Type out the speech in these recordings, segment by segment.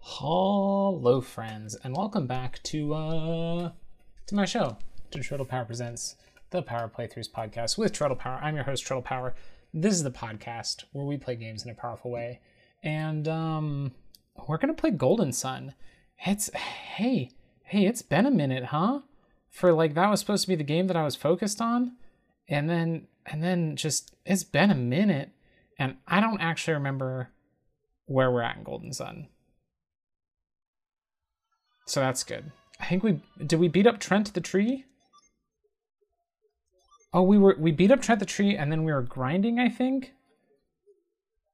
Hello, friends, and welcome back to uh to my show, to Turtle Power Presents the Power Playthroughs podcast with Turtle Power. I'm your host, Turtle Power. This is the podcast where we play games in a powerful way, and um, we're gonna play Golden Sun. It's hey, hey, it's been a minute, huh? For like that was supposed to be the game that I was focused on, and then and then just it's been a minute, and I don't actually remember where we're at in Golden Sun. So that's good. I think we did we beat up Trent the tree? Oh, we were we beat up Trent the tree and then we were grinding, I think.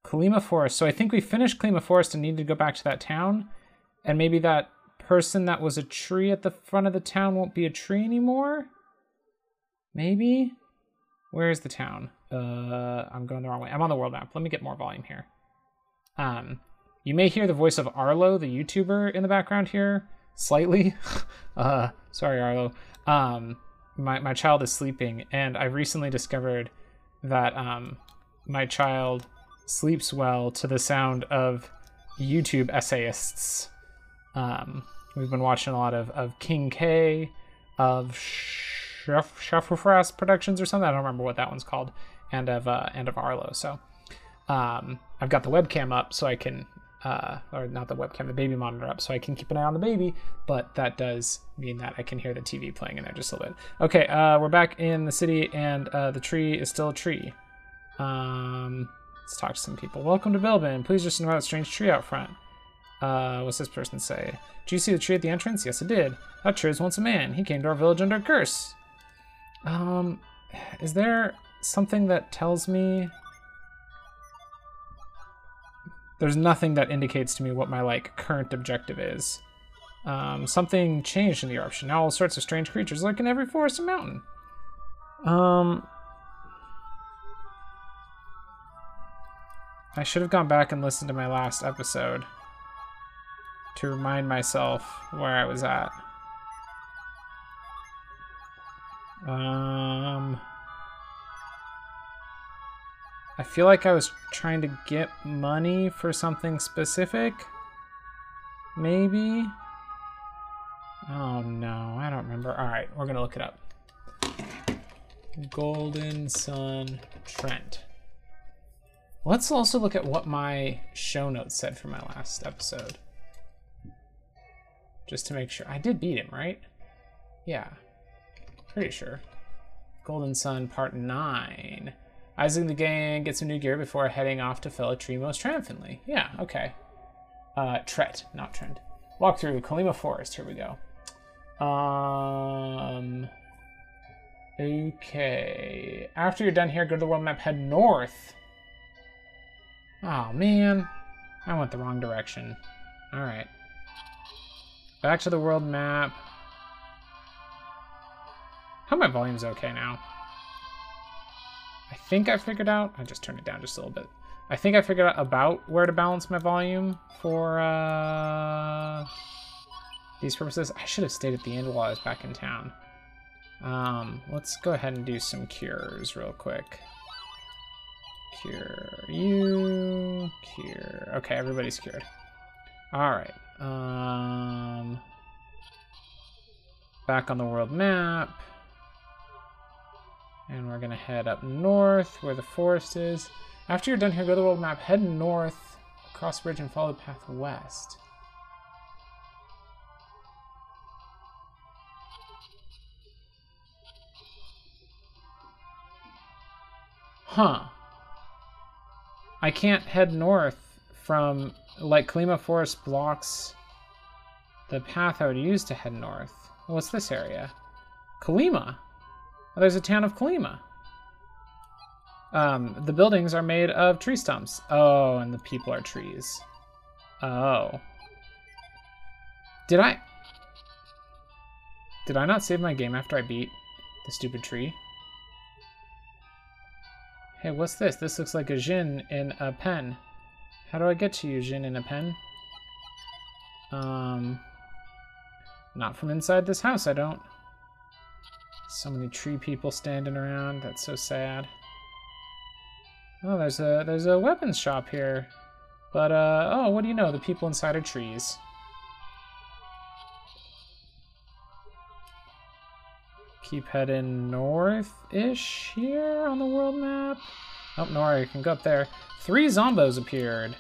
Kolima Forest. So I think we finished Kolima Forest and needed to go back to that town. And maybe that person that was a tree at the front of the town won't be a tree anymore? Maybe? Where is the town? Uh I'm going the wrong way. I'm on the world map. Let me get more volume here. Um you may hear the voice of Arlo, the YouTuber, in the background here slightly. uh, sorry, Arlo. Um, my my child is sleeping, and I recently discovered that um, my child sleeps well to the sound of YouTube essayists. Um, we've been watching a lot of, of King K, of Chef Shafufras Productions or something. I don't remember what that one's called, and of uh, and of Arlo. So um, I've got the webcam up so I can uh, or not the webcam, the baby monitor up, so I can keep an eye on the baby. But that does mean that I can hear the TV playing in there just a little bit. Okay, uh, we're back in the city, and uh, the tree is still a tree. Um, let's talk to some people. Welcome to Bilbin. Please just know that strange tree out front. Uh, what's this person say? Do you see the tree at the entrance? Yes, I did. That tree was once a man. He came to our village under a curse. Um, is there something that tells me there's nothing that indicates to me what my like current objective is. Um, something changed in the eruption. Now all sorts of strange creatures lurk in every forest and mountain. Um, I should have gone back and listened to my last episode to remind myself where I was at. Um. I feel like I was trying to get money for something specific. Maybe? Oh no, I don't remember. Alright, we're gonna look it up. Golden Sun Trent. Let's also look at what my show notes said for my last episode. Just to make sure. I did beat him, right? Yeah. Pretty sure. Golden Sun Part 9. Isaac the gang gets some new gear before heading off to fell a tree most triumphantly. Yeah, okay. Uh, Tret, not Trend. Walk through Kolima Forest. Here we go. Um. Okay. After you're done here, go to the world map, head north. Oh, man. I went the wrong direction. Alright. Back to the world map. How my volume's okay now? I think I figured out, I just turned it down just a little bit. I think I figured out about where to balance my volume for uh, these purposes. I should have stayed at the end while I was back in town. Um, let's go ahead and do some cures real quick. Cure you, cure. Okay, everybody's cured. All right. Um, back on the world map. And we're gonna head up north where the forest is. After you're done here, go to the world map, head north, across the bridge, and follow the path west. Huh. I can't head north from, like, Kolima Forest blocks the path I would use to head north. What's this area? Kolima. There's a town of Kolima. Um, the buildings are made of tree stumps. Oh, and the people are trees. Oh. Did I... Did I not save my game after I beat the stupid tree? Hey, what's this? This looks like a Djinn in a pen. How do I get to you, Djinn in a pen? Um... Not from inside this house, I don't. So many tree people standing around. That's so sad. Oh, there's a there's a weapons shop here. But, uh, oh, what do you know? The people inside are trees. Keep heading north-ish here on the world map. Oh, no, you can go up there. Three zombos appeared.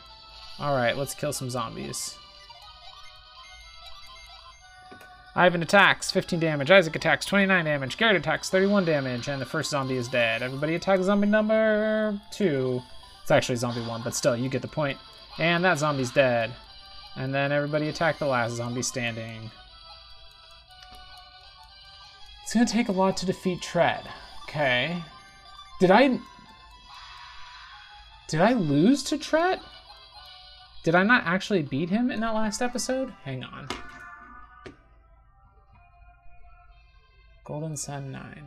Alright, let's kill some zombies. Ivan attacks, 15 damage. Isaac attacks, 29 damage. Garet attacks, 31 damage. And the first zombie is dead. Everybody attack zombie number two. It's actually zombie one, but still, you get the point. And that zombie's dead. And then everybody attack the last zombie standing. It's gonna take a lot to defeat Tret. Okay. Did I... Did I lose to Tret? Did I not actually beat him in that last episode? Hang on. Golden Sun 9. I'm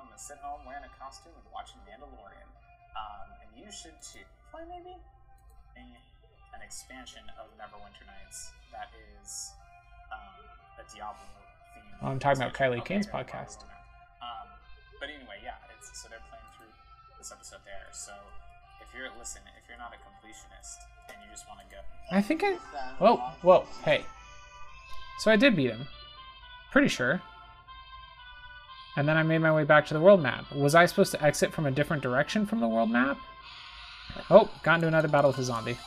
gonna sit home wearing a costume and watching Mandalorian. Um, and you should too. Play maybe? An expansion of Neverwinter Nights that is um, a Diablo theme. Oh, I'm talking about. Kylie Kane's podcast. Um, but anyway, yeah, it's so they're playing through this episode there. So if you're listen, if you're not a completionist and you just want to go, I think I. Whoa, whoa, hey. So I did beat him. Pretty sure. And then I made my way back to the world map. Was I supposed to exit from a different direction from the world map? Oh, got into another battle with a zombie.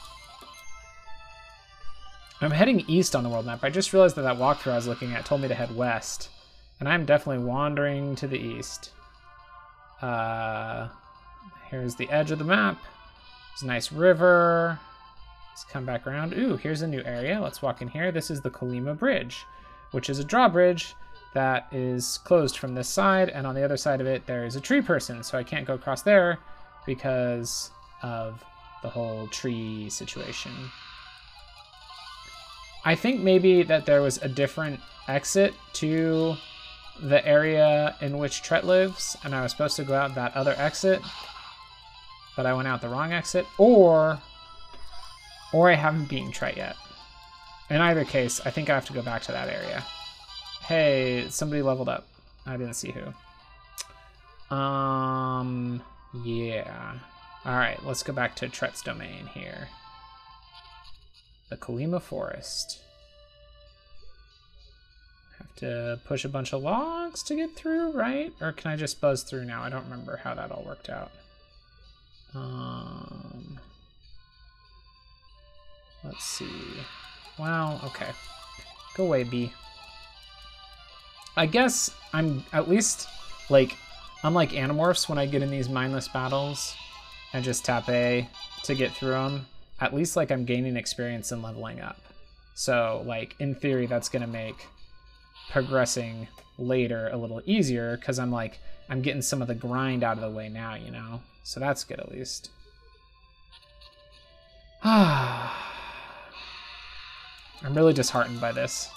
I'm heading east on the world map. I just realized that that walkthrough I was looking at told me to head west. And I'm definitely wandering to the east. Uh, here's the edge of the map. There's a nice river. Let's come back around. Ooh, here's a new area. Let's walk in here. This is the Kolima Bridge, which is a drawbridge that is closed from this side, and on the other side of it, there is a tree person, so I can't go across there because of the whole tree situation. I think maybe that there was a different exit to the area in which Tret lives, and I was supposed to go out that other exit, but I went out the wrong exit, or or I haven't beaten Tret yet. In either case, I think I have to go back to that area. Hey, somebody leveled up. I didn't see who. Um, yeah. All right, let's go back to Tret's domain here. The Kolima Forest. Have to push a bunch of logs to get through, right? Or can I just buzz through now? I don't remember how that all worked out. Um, let's see. Well, okay. Go away, B. I guess I'm at least like unlike Animorphs when I get in these mindless battles and just tap A to get through them. At least like I'm gaining experience and leveling up. So like in theory that's gonna make progressing later a little easier because I'm like I'm getting some of the grind out of the way now, you know. So that's good at least. Ah. I'm really disheartened by this.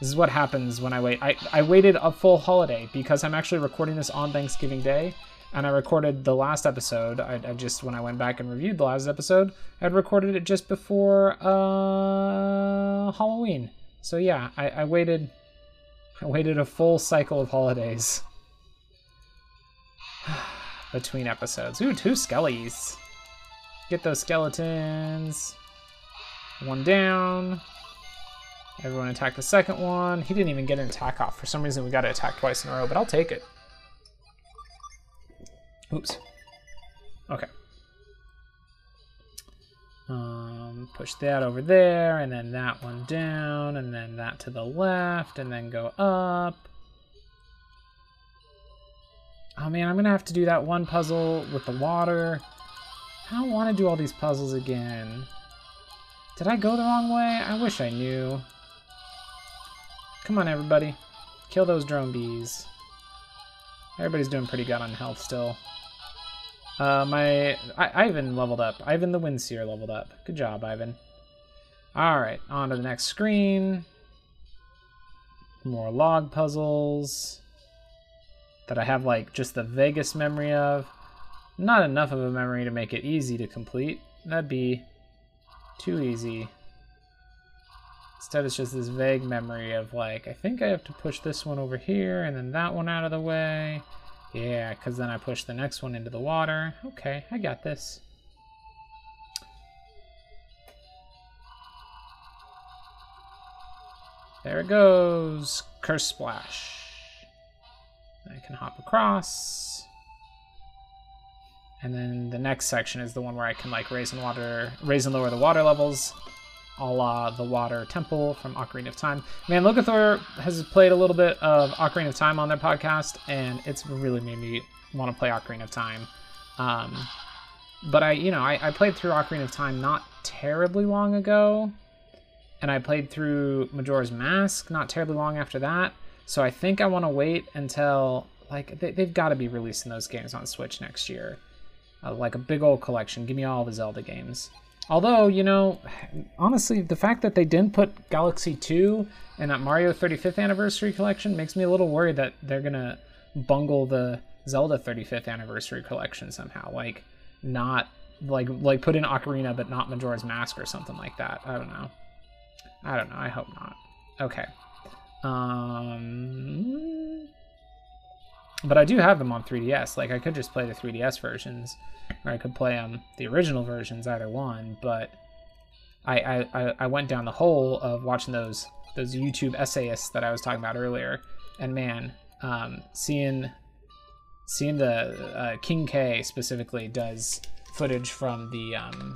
This is what happens when I wait. I, I waited a full holiday because I'm actually recording this on Thanksgiving Day. And I recorded the last episode. I, I just, when I went back and reviewed the last episode, I'd recorded it just before uh, Halloween. So yeah, I, I waited, I waited a full cycle of holidays between episodes. Ooh, two skellies. Get those skeletons. One down. Everyone attack the second one. He didn't even get an attack off. For some reason, we got to attack twice in a row, but I'll take it. Oops. Okay. Um, push that over there, and then that one down, and then that to the left, and then go up. Oh man, I'm gonna have to do that one puzzle with the water. I don't want to do all these puzzles again. Did I go the wrong way? I wish I knew. Come on, everybody. Kill those drone bees. Everybody's doing pretty good on health still. Uh, my... I, Ivan leveled up. Ivan the Windseer leveled up. Good job, Ivan. Alright, on to the next screen. More log puzzles. That I have, like, just the vaguest memory of. Not enough of a memory to make it easy to complete. That'd be too easy. Instead, it's just this vague memory of, like, I think I have to push this one over here and then that one out of the way. Yeah, because then I push the next one into the water. Okay, I got this. There it goes. Curse Splash. I can hop across. And then the next section is the one where I can like raise and water, raise and lower the water levels, a la the Water Temple from Ocarina of Time. Man, Locathor has played a little bit of Ocarina of Time on their podcast, and it's really made me want to play Ocarina of Time. Um, but I, you know, I, I played through Ocarina of Time not terribly long ago, and I played through Majora's Mask not terribly long after that. So I think I want to wait until like they, have got to be releasing those games on Switch next year, uh, like a big old collection. Give me all the Zelda games. Although you know, honestly, the fact that they didn't put Galaxy 2 in that Mario 35th anniversary collection makes me a little worried that they're gonna bungle the Zelda 35th anniversary collection somehow. Like not like like put in Ocarina but not Majora's Mask or something like that. I don't know. I don't know. I hope not. Okay. Um but I do have them on 3DS. Like I could just play the 3DS versions, or I could play them the original versions, either one. But I I, I went down the hole of watching those those YouTube essayists that I was talking about earlier, and man, um, seeing seeing the uh, King K specifically does footage from the um,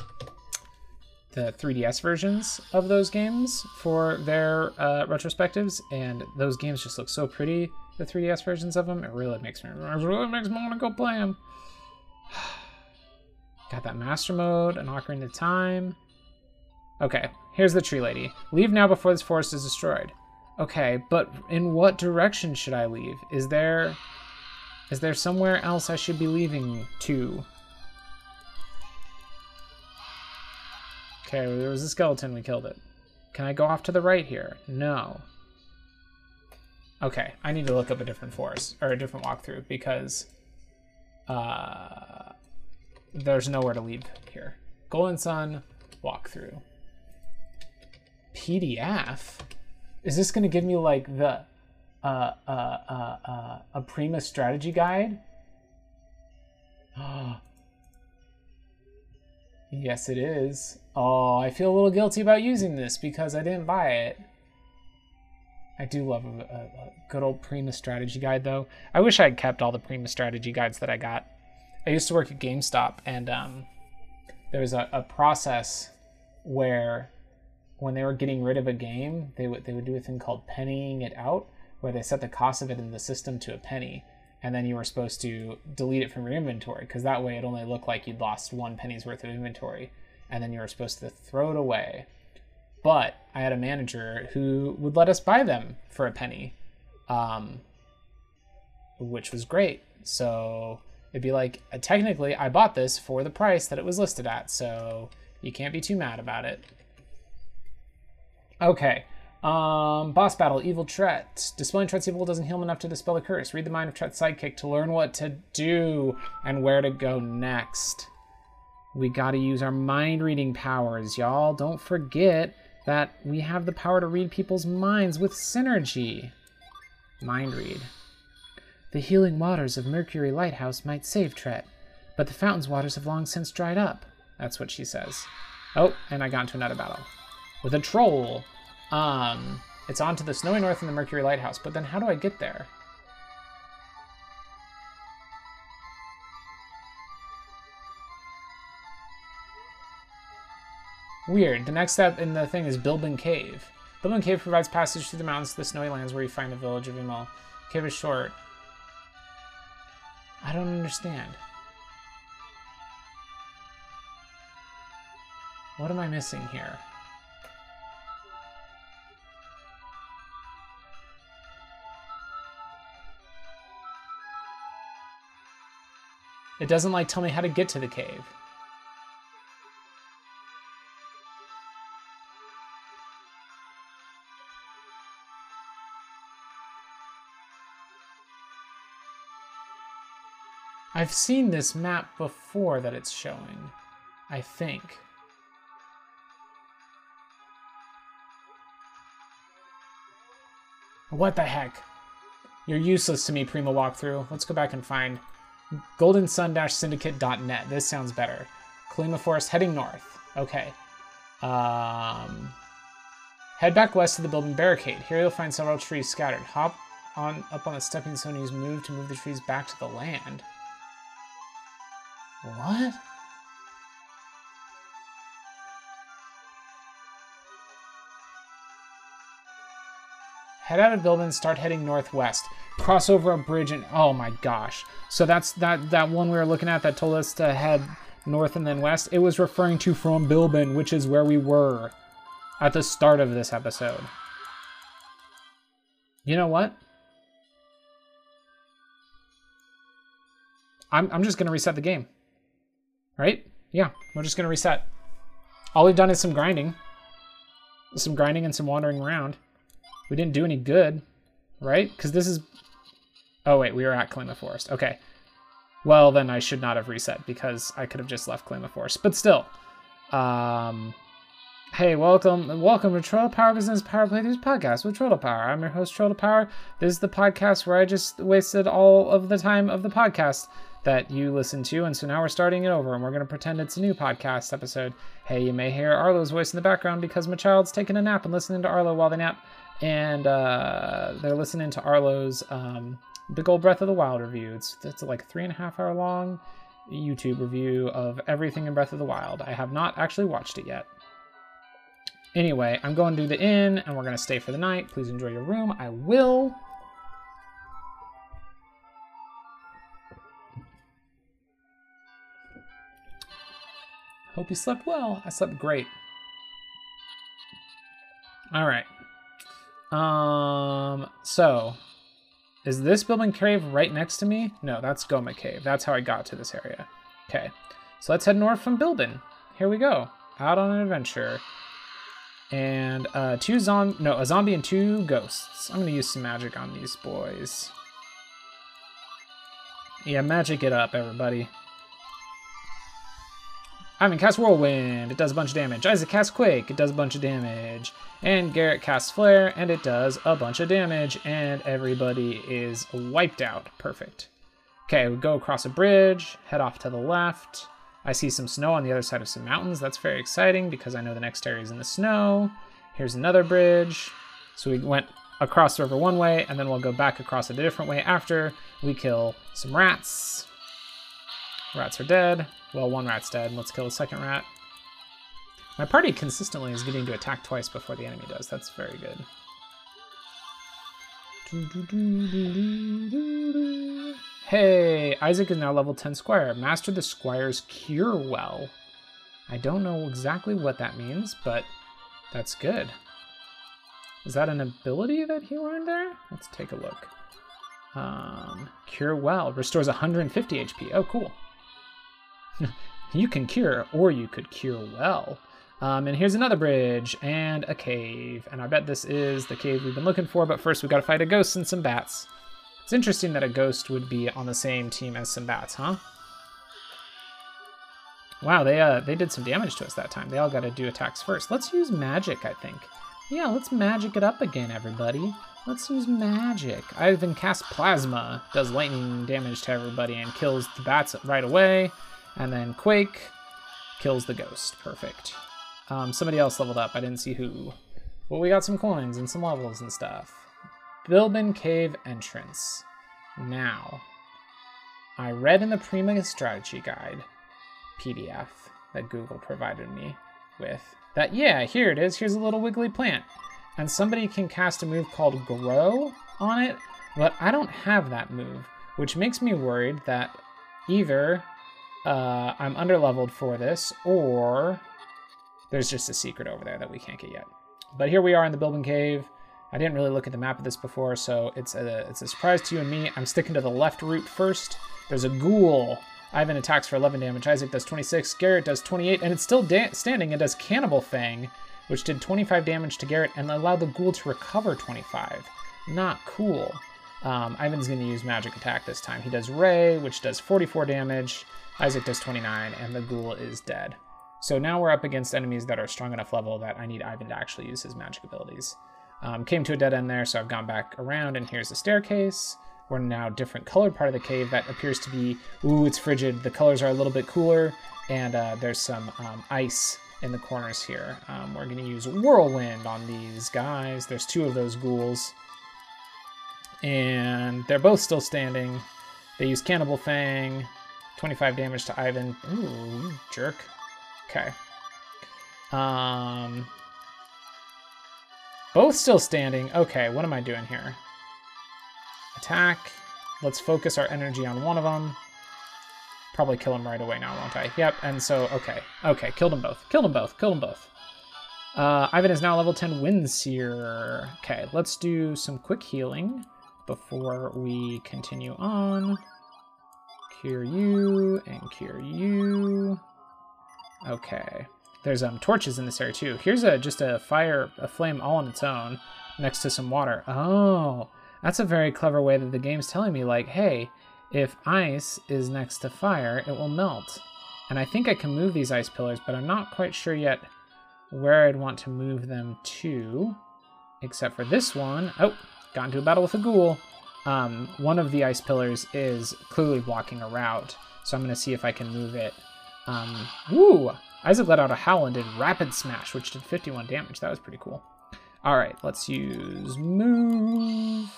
the 3DS versions of those games for their uh, retrospectives, and those games just look so pretty. The 3DS versions of them, it really makes me, it really makes me want to go play them. Got that master mode, an Ocarina of Time. Okay, here's the tree lady. Leave now before this forest is destroyed. Okay, but in what direction should I leave? Is there is there somewhere else I should be leaving to? Okay, there was a skeleton, we killed it. Can I go off to the right here? No. Okay, I need to look up a different forest, or a different walkthrough, because uh, there's nowhere to leave here. Golden Sun walkthrough. PDF? Is this going to give me, like, the uh, uh, uh, uh, a Prima strategy guide. yes, it is. Oh, I feel a little guilty about using this because I didn't buy it. I do love a, a, a good old Prima strategy guide, though. I wish I had kept all the Prima strategy guides that I got. I used to work at GameStop, and um, there was a, a process where when they were getting rid of a game, they would they would do a thing called pennying it out, where they set the cost of it in the system to a penny and then you were supposed to delete it from your inventory because that way it only looked like you'd lost one penny's worth of inventory and then you were supposed to throw it away but i had a manager who would let us buy them for a penny um, which was great so it'd be like technically i bought this for the price that it was listed at so you can't be too mad about it okay um, boss battle, Evil Tret. Dispelling Tret's evil doesn't heal him enough to dispel the curse. Read the mind of Tret's sidekick to learn what to do and where to go next. We gotta use our mind reading powers, y'all. Don't forget that we have the power to read people's minds with synergy. Mind read. The healing waters of Mercury Lighthouse might save Tret, but the fountain's waters have long since dried up. That's what she says. Oh, and I got into another battle. With a troll. Um, it's on to the Snowy North and the Mercury Lighthouse, but then how do I get there? Weird. The next step in the thing is Bilbin Cave. Bilbin Cave provides passage through the mountains to the snowy lands where you find the village of Imal. Cave is short. I don't understand. What am I missing here? It doesn't like tell me how to get to the cave. I've seen this map before that it's showing, I think. What the heck? You're useless to me, Prima Walkthrough. Let's go back and find goldensun-syndicate.net. This sounds better. Kolima Forest heading north. Okay. Um, Head back west to the building barricade. Here you'll find several trees scattered. Hop on up on the stepping stone and use move to move the trees back to the land. What? Head out of building, start heading northwest. Cross over a bridge and oh my gosh. So that's that that one we were looking at that told us to head north and then west. It was referring to from Bilbin, which is where we were at the start of this episode. You know what? I'm, I'm just going to reset the game. Right? Yeah, we're just to reset. All we've done is some grinding. Some grinding and some wandering around. We didn't do any good, right? Because this is... Oh, wait, we were at Kolima Forest. Okay. Well, then I should not have reset because I could have just left Kolima Forest. But still. Um, hey, welcome welcome to Troll Power Business Power Playthroughs podcast with Troll Power. I'm your host, Troll Power. This is the podcast where I just wasted all of the time of the podcast that you listened to, and so now we're starting it over and we're going to pretend it's a new podcast episode. Hey, you may hear Arlo's voice in the background because my child's taking a nap and listening to Arlo while they nap and uh, they're listening to Arlo's um, big old Breath of the Wild review. It's it's like three and a half hour long YouTube review of everything in Breath of the Wild. I have not actually watched it yet. Anyway, I'm going to the inn and we're going to stay for the night. Please enjoy your room. I will. Hope you slept well. I slept great. All right. Um, so is this Bilbin cave right next to me? No, that's Goma Cave. That's how I got to this area. Okay, so let's head north from Bilbin. Here we go. Out on an adventure. And uh, two zom no, a zombie and two ghosts. I'm gonna use some magic on these boys. Yeah, magic it up, everybody. Ivan cast Whirlwind, it does a bunch of damage. Isaac casts Quake, it does a bunch of damage. And Garet casts Flare, and it does a bunch of damage, and everybody is wiped out. Perfect. Okay, we go across a bridge, head off to the left. I see some snow on the other side of some mountains. That's very exciting because I know the next area is in the snow. Here's another bridge. So we went across the river one way, and then we'll go back across it a different way after we kill some rats. Rats are dead. Well, one rat's dead. Let's kill the second rat. My party consistently is getting to attack twice before the enemy does. That's very good. Hey, Isaac is now level 10 Squire. Master the Squire's Cure Well. I don't know exactly what that means, but that's good. Is that an ability that he learned there? Let's take a look. Um, Cure Well restores 150 HP. Oh, cool. you can cure, or you could cure well. Um, and here's another bridge and a cave. And I bet this is the cave we've been looking for, but first we've gotta fight a ghost and some bats. It's interesting that a ghost would be on the same team as some bats, huh? Wow, they uh, they did some damage to us that time. They all gotta do attacks first. Let's use magic, I think. Yeah, let's magic it up again, everybody. Let's use magic. I Ivan casts Plasma, does lightning damage to everybody and kills the bats right away. And then Quake kills the ghost. Perfect. Um, somebody else leveled up. I didn't see who. Well, we got some coins and some levels and stuff. Bilbin Cave entrance. Now, I read in the Prima Strategy Guide PDF that Google provided me with that, yeah, here it is. Here's a little wiggly plant. And somebody can cast a move called Grow on it, but I don't have that move, which makes me worried that either uh, I'm underleveled for this, or there's just a secret over there that we can't get yet. But here we are in the Bilbin Cave. I didn't really look at the map of this before, so it's a, it's a surprise to you and me. I'm sticking to the left route first. There's a ghoul. Ivan attacks for 11 damage. Isaac does 26. Garet does 28, and it's still standing and does Cannibal Fang, which did 25 damage to Garet and allowed the ghoul to recover 25. Not cool. Um, Ivan's going to use Magic Attack this time. He does Ray, which does 44 damage. Isaac does 29, and the ghoul is dead. So now we're up against enemies that are strong enough level that I need Ivan to actually use his magic abilities. Um, came to a dead end there, so I've gone back around, and here's the staircase. We're now different colored part of the cave that appears to be, ooh, it's frigid. The colors are a little bit cooler, and uh, there's some um, ice in the corners here. Um, we're going to use Whirlwind on these guys. There's two of those ghouls. And they're both still standing. They use Cannibal Fang. 25 damage to Ivan. Ooh, jerk. Okay. Um, both still standing. Okay, what am I doing here? Attack. Let's focus our energy on one of them. Probably kill him right away now, won't I? Yep, and so, okay. Okay, killed them both. Killed them both. Killed them both. Uh, Ivan is now level 10 Windseer. Okay, let's do some quick healing before we continue on. Cure you, and cure you. Okay. There's um torches in this area too. Here's a just a fire, a flame all on its own next to some water. Oh, that's a very clever way that the game's telling me like, hey, if ice is next to fire, it will melt. And I think I can move these ice pillars, but I'm not quite sure yet where I'd want to move them to. Except for this one. Oh, got into a battle with a ghoul. Um, one of the ice pillars is clearly blocking a route, so I'm going to see if I can move it. Um, woo! Isaac let out a howl and did Rapid Smash, which did 51 damage. That was pretty cool. All right, let's use move.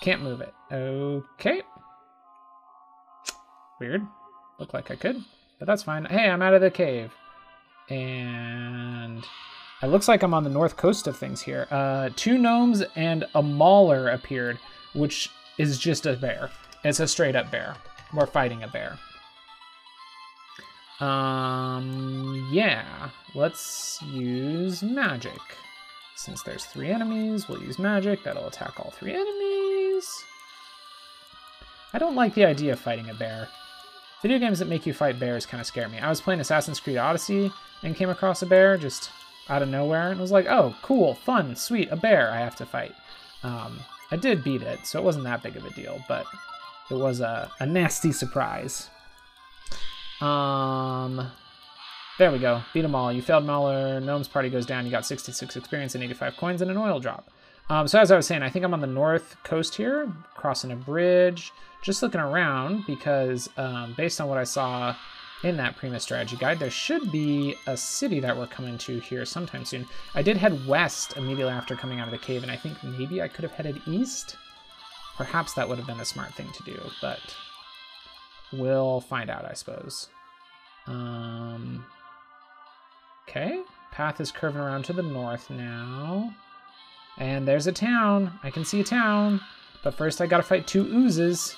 Can't move it. Okay. Weird. Looked like I could, but that's fine. Hey, I'm out of the cave. And it looks like I'm on the north coast of things here. Uh, two gnomes and a mauler appeared, which is just a bear. It's a straight up bear. We're fighting a bear. Um, yeah, let's use magic. Since there's three enemies, we'll use magic. That'll attack all three enemies. I don't like the idea of fighting a bear. Video games that make you fight bears kind of scare me. I was playing Assassin's Creed Odyssey and came across a bear just out of nowhere and was like, oh, cool, fun, sweet, a bear I have to fight. Um, I did beat it, so it wasn't that big of a deal, but it was a, a nasty surprise. Um, there we go. Beat them all. You failed Mauler. Gnome's party goes down. You got 66 experience and 85 coins and an oil drop. Um, so as I was saying, I think I'm on the north coast here, crossing a bridge, just looking around because um, based on what I saw in that Prima strategy guide, there should be a city that we're coming to here sometime soon. I did head west immediately after coming out of the cave, and I think maybe I could have headed east. Perhaps that would have been a smart thing to do, but we'll find out, I suppose. Um, okay, path is curving around to the north now. And there's a town. I can see a town. But first I gotta fight two oozes.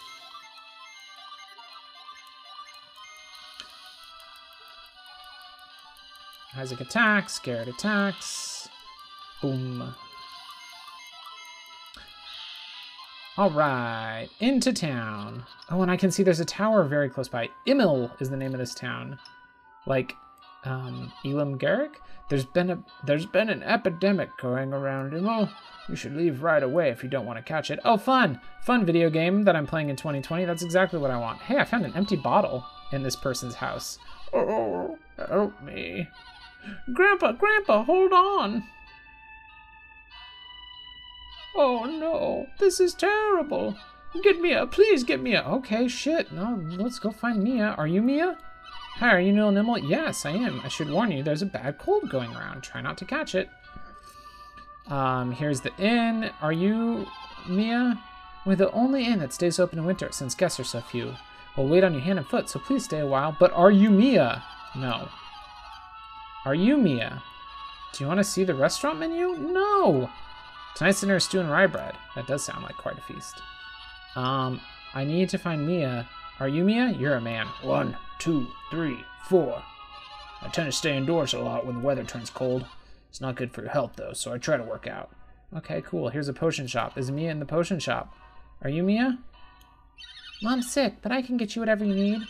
Isaac attacks, Garet attacks. Boom. Alright, into town. Oh, and I can see there's a tower very close by. Imil is the name of this town. Like, um, Elam Garrick? There's been a there's been an epidemic going around Imil. You should leave right away if you don't want to catch it. Oh, fun! Fun video game that I'm playing in 2020. That's exactly what I want. Hey, I found an empty bottle in this person's house. Oh, help me. Grandpa, Grandpa, hold on. Oh no, this is terrible. Get Mia, please get Mia. Okay, shit. No, let's go find Mia. Are you Mia? Hi, are you Neil Nimble? Yes, I am. I should warn you, there's a bad cold going around. Try not to catch it. Um, here's the inn. Are you Mia? We're the only inn that stays open in winter since guests are so few. We'll wait on your hand and foot, so please stay a while. But are you Mia? No. Are you Mia? Do you want to see the restaurant menu? No! Tonight's dinner is stew and rye bread. That does sound like quite a feast. Um, I need to find Mia. Are you Mia? You're a man. One, two, three, four. I tend to stay indoors a lot when the weather turns cold. It's not good for your health, though, so I try to work out. Okay, cool. Here's a potion shop. Is Mia in the potion shop? Are you Mia? Mom's sick, but I can get you whatever you need.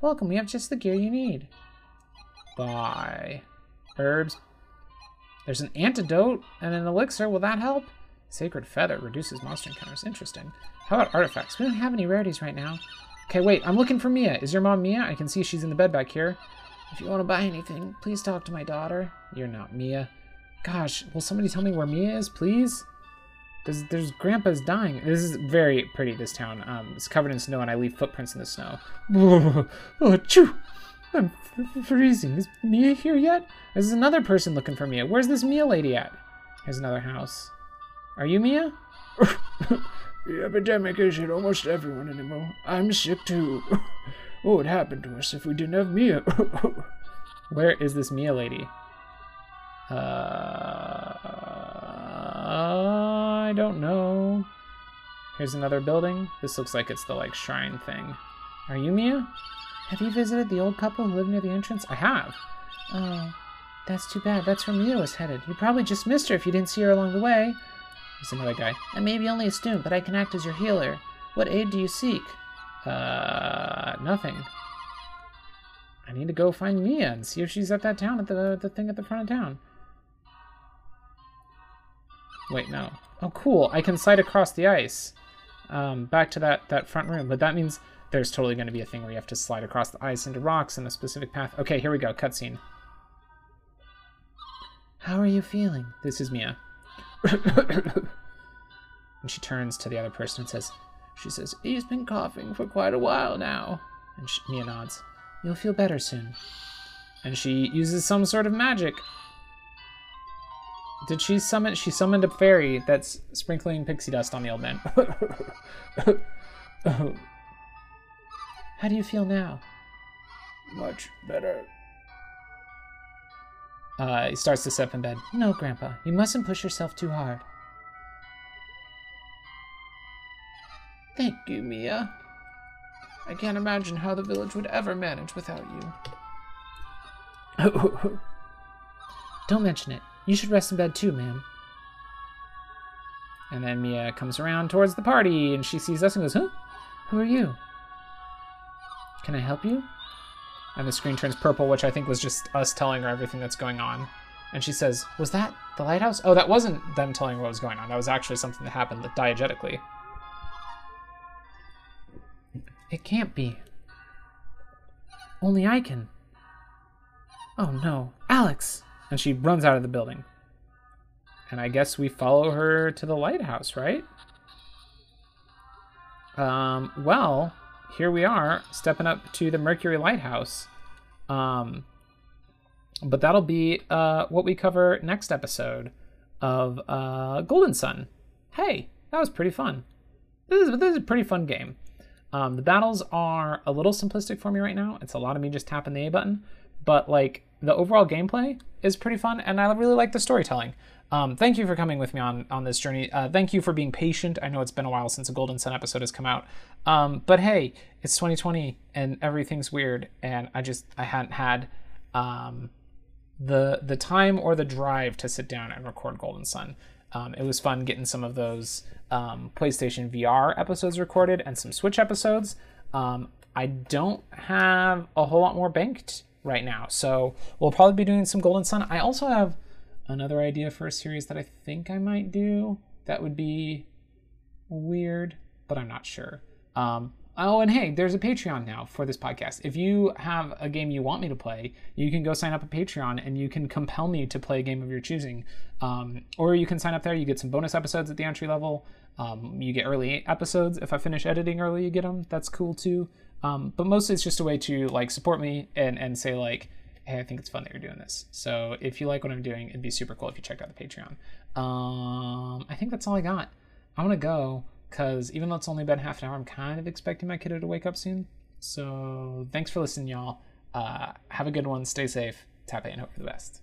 Welcome, we have just the gear you need. Bye. Herbs. There's an antidote and an elixir. Will that help? Sacred Feather reduces monster encounters. Interesting. How about artifacts? We don't have any rarities right now. Okay, wait. I'm looking for Mia. Is your mom Mia? I can see she's in the bed back here. If you want to buy anything, please talk to my daughter. You're not Mia. Gosh, will somebody tell me where Mia is, please? There's, there's Grandpa's dying. This is very pretty, this town. Um, it's covered in snow, and I leave footprints in the snow. oh! I'm freezing. Is Mia here yet? There's another person looking for Mia. Where's this Mia lady at? Here's another house. Are you Mia? The epidemic has hit almost everyone anymore. I'm sick too. what would happen to us if we didn't have Mia? Where is this Mia lady? Uh, I don't know. Here's another building. This looks like it's the like shrine thing. Are you Mia? Have you visited the old couple who live near the entrance? I have. Oh, that's too bad. That's where Mia was headed. You probably just missed her if you didn't see her along the way. There's another guy. I may be only a student, but I can act as your healer. What aid do you seek? Uh, nothing. I need to go find Mia and see if she's at that town at the the thing at the front of town. Wait, no. Oh, cool. I can slide across the ice, um, back to that that front room. But that means there's totally going to be a thing where you have to slide across the ice into rocks in a specific path. Okay, here we go. Cutscene. How are you feeling? This is Mia. and she turns to the other person and says, she says, He's been coughing for quite a while now. and she, Mia nods. You'll feel better soon. And she uses some sort of magic. Did she summon? She summoned a fairy that's sprinkling pixie dust on the old man. How do you feel now? Much better. Uh, he starts to sit up in bed. No, Grandpa, you mustn't push yourself too hard. Thank you, Mia. I can't imagine how the village would ever manage without you. Don't mention it. You should rest in bed too, ma'am. And then Mia comes around towards the party and she sees us and goes, Huh? Who are you? Can I help you? And the screen turns purple, which I think was just us telling her everything that's going on. And she says, Was that the lighthouse? Oh, that wasn't them telling what was going on. That was actually something that happened diegetically. It can't be. Only I can. Oh no, Alex! And she runs out of the building. And I guess we follow her to the lighthouse, right? Um, well, here we are, stepping up to the Mercury Lighthouse. Um, but that'll be uh, what we cover next episode of uh, Golden Sun. Hey, that was pretty fun. This is, this is a pretty fun game. Um, the battles are a little simplistic for me right now. It's a lot of me just tapping the A button, but like the overall gameplay is pretty fun, and I really like the storytelling. Um, thank you for coming with me on on this journey. Uh, thank you for being patient. I know it's been a while since a Golden Sun episode has come out, um, but hey, it's 2020 and everything's weird, and I just I hadn't had um, the the time or the drive to sit down and record Golden Sun. Um, it was fun getting some of those um, PlayStation VR episodes recorded and some Switch episodes. Um, I don't have a whole lot more banked right now, so we'll probably be doing some Golden Sun. I also have another idea for a series that I think I might do. That would be weird, but I'm not sure. Um, oh, and hey, there's a Patreon now for this podcast. If you have a game you want me to play, you can go sign up a Patreon and you can compel me to play a game of your choosing. Um, or you can sign up there, you get some bonus episodes at the entry level. Um, you get early episodes. If I finish editing early, you get them. That's cool too. Um, but mostly it's just a way to like support me and, and say like, hey, I think it's fun that you're doing this. So if you like what I'm doing, it'd be super cool if you checked out the Patreon. Um, I think that's all I got. I'm gonna go because even though it's only been half an hour, I'm kind of expecting my kiddo to wake up soon. So thanks for listening, y'all. Uh, have a good one. Stay safe. Tap and hope for the best.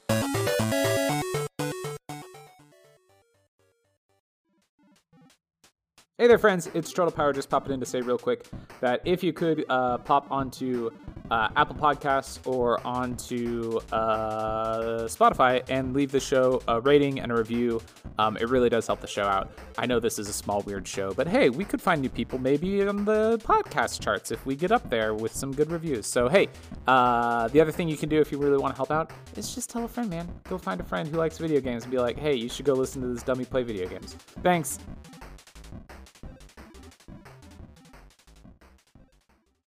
Hey there, friends. It's Turtle Power. Just popping in to say real quick that if you could uh, pop onto uh, Apple Podcasts or onto uh, Spotify and leave the show a rating and a review, um, it really does help the show out. I know this is a small, weird show, but hey, we could find new people maybe on the podcast charts if we get up there with some good reviews. So, hey, uh, the other thing you can do if you really want to help out is just tell a friend, man. Go find a friend who likes video games and be like, hey, you should go listen to this dummy play video games. Thanks.